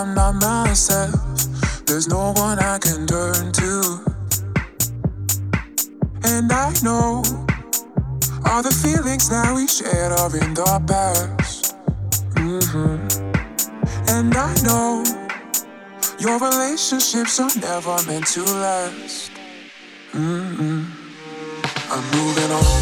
I'm not myself. There's no one I can turn to. And I know all the feelings that we shared are in the past. Mm-hmm. And I know your relationships are never meant to last. Mm-hmm. I'm moving on.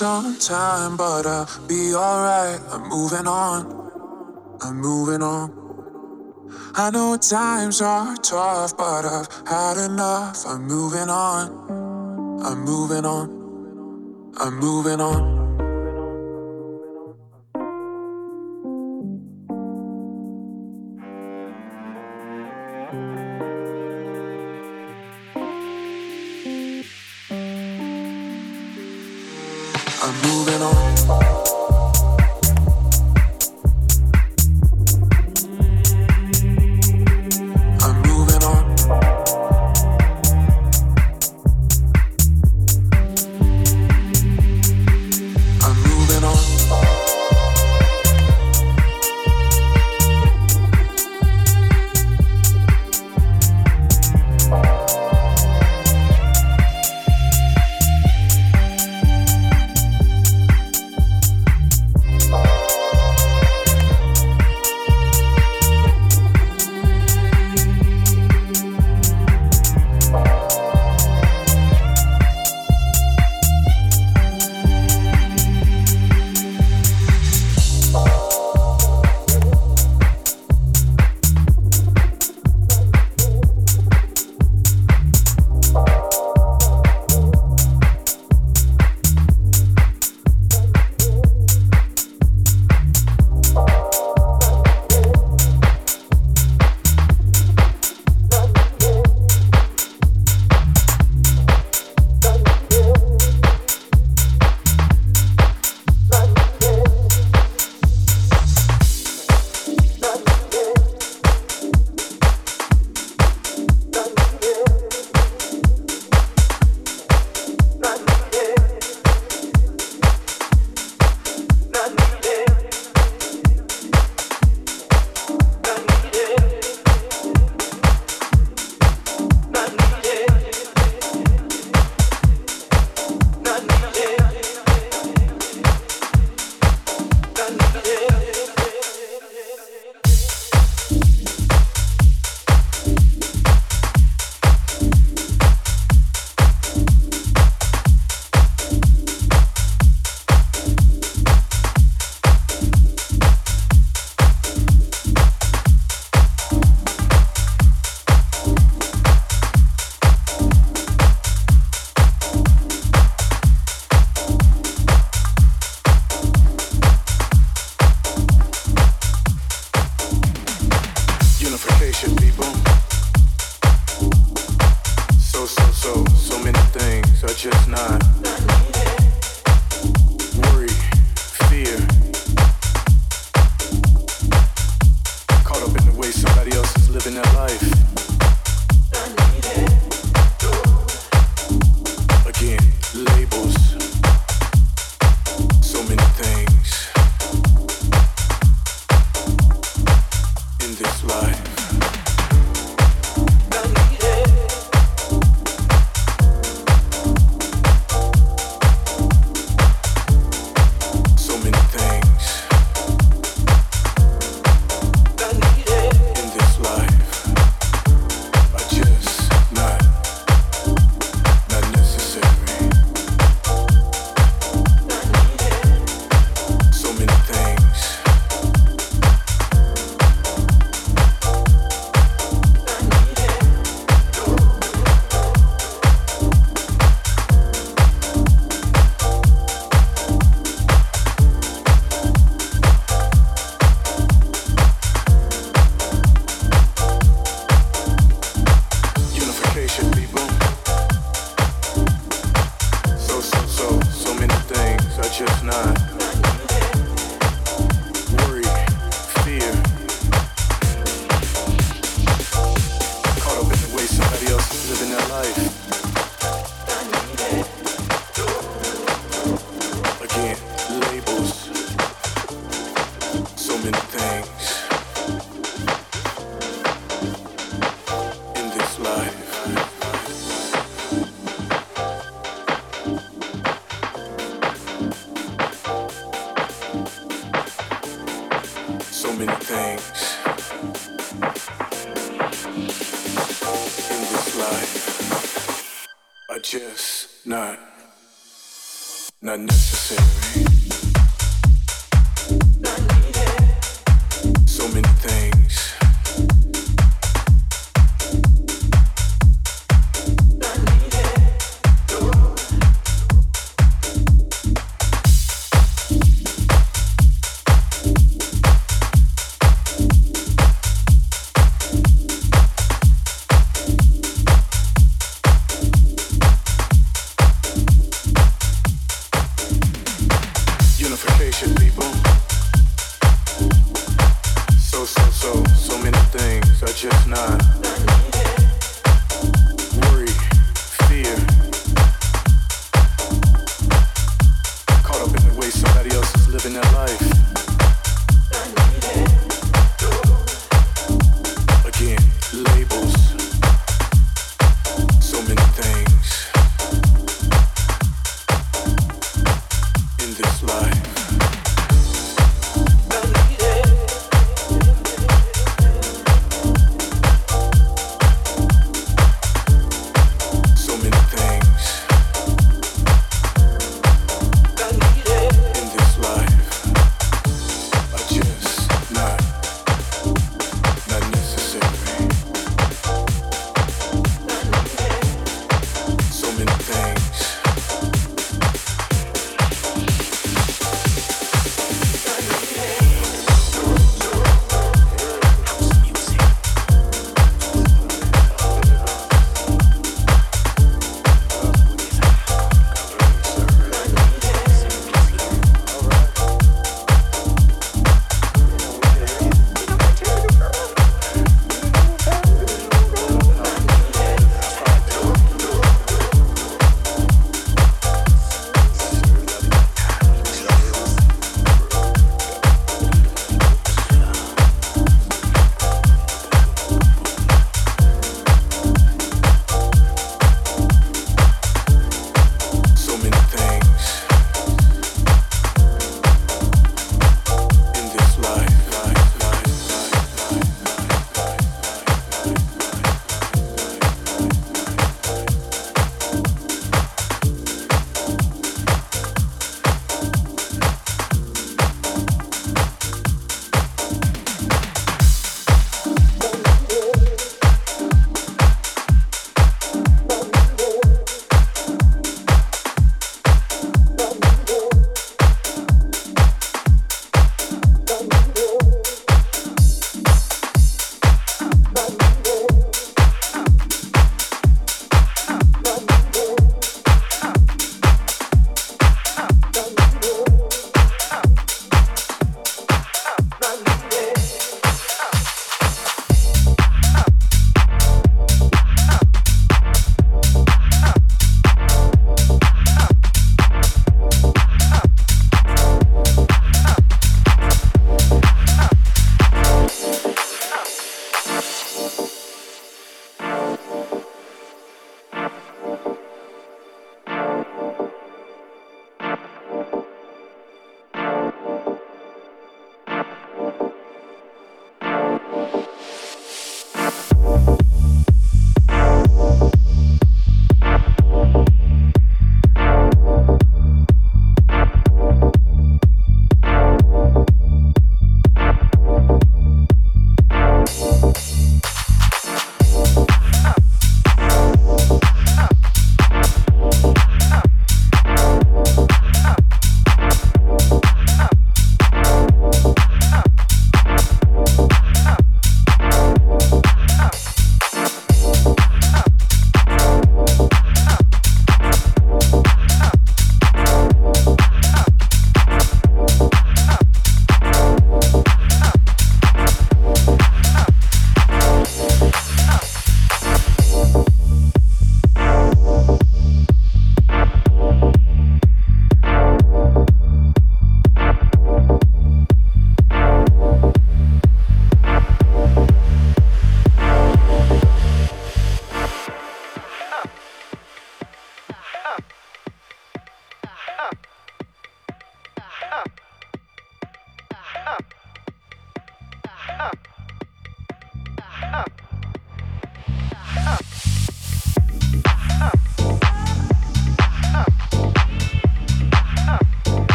Some time, but I'll be alright. I'm moving on. I'm moving on. I know times are tough, but I've had enough. I'm moving on. I'm moving on. I'm moving on.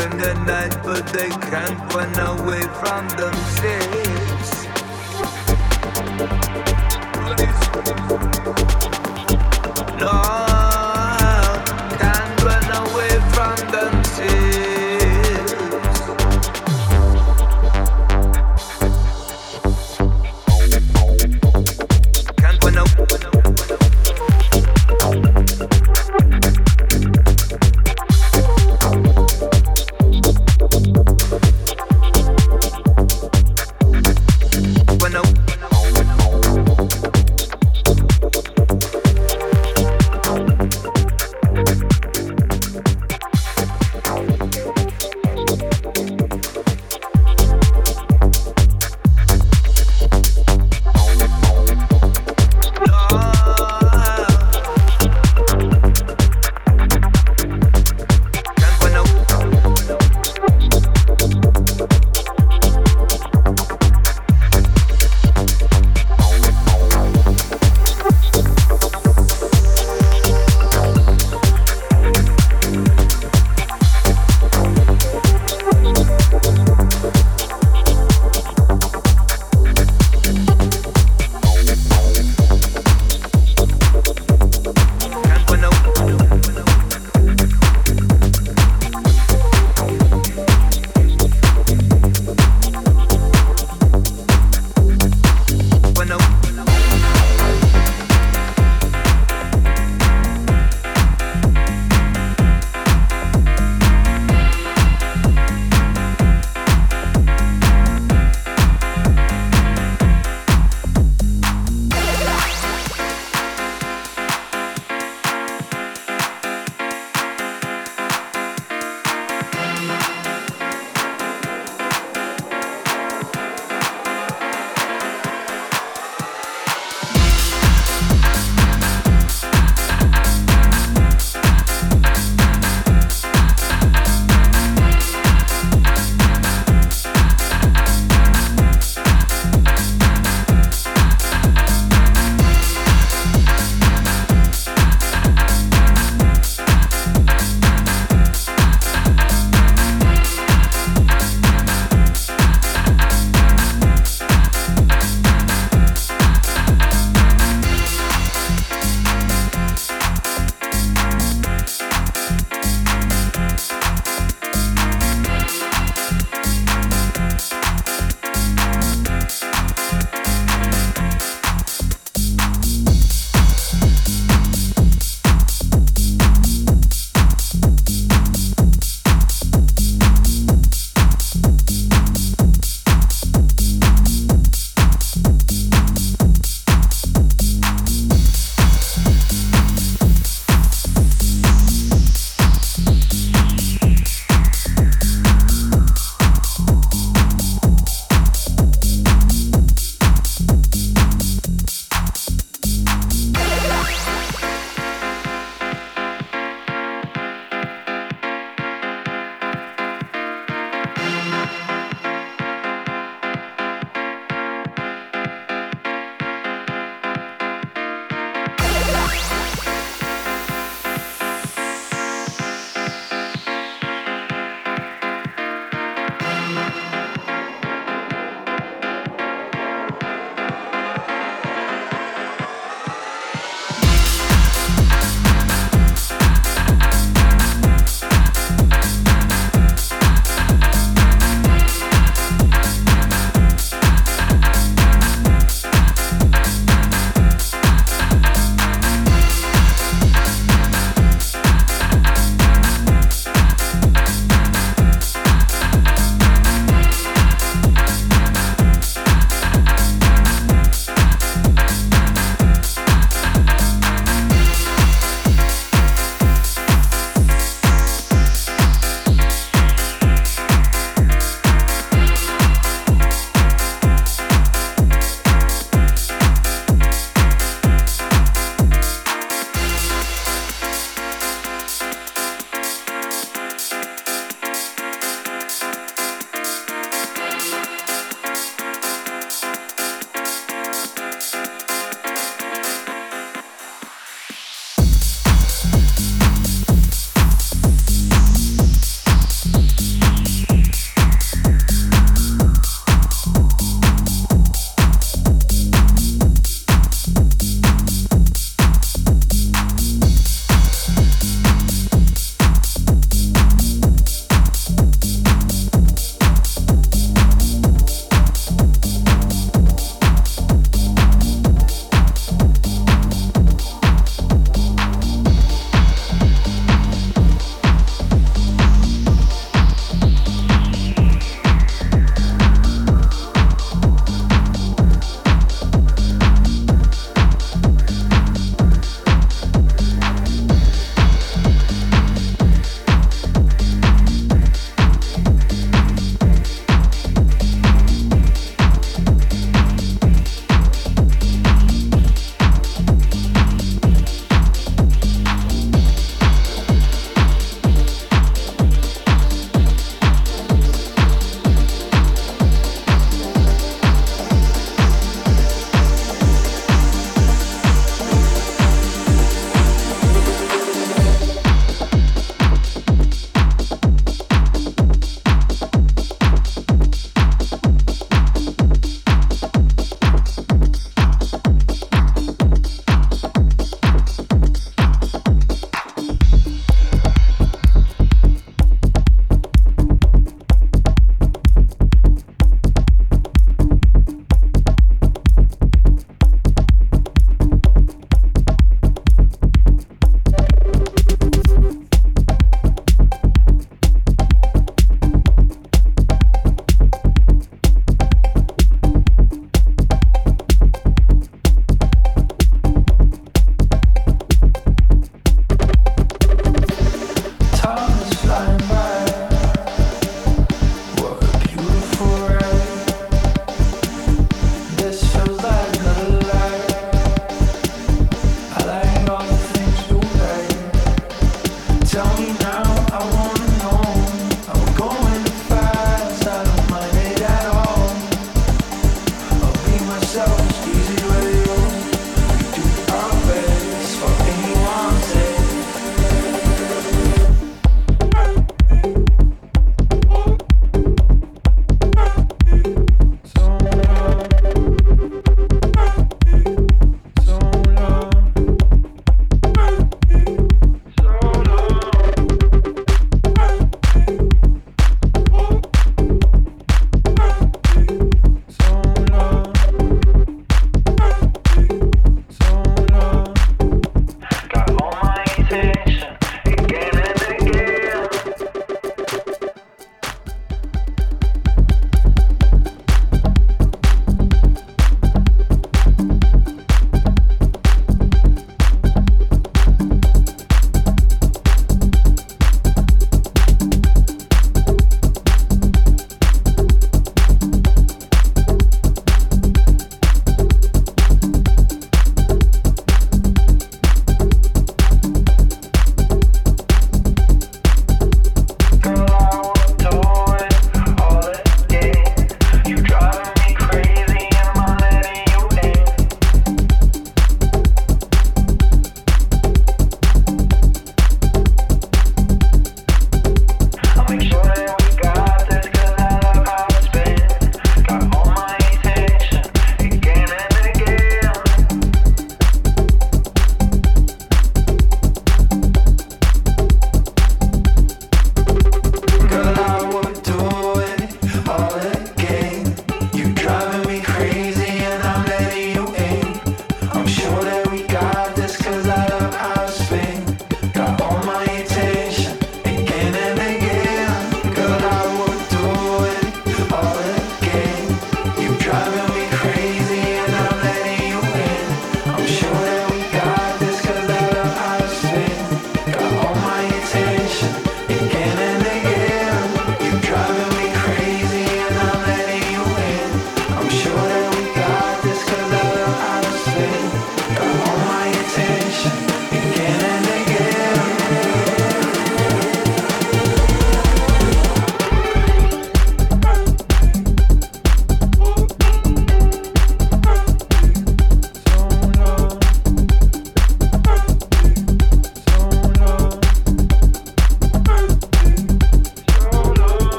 In the night, but they can't run away from themselves.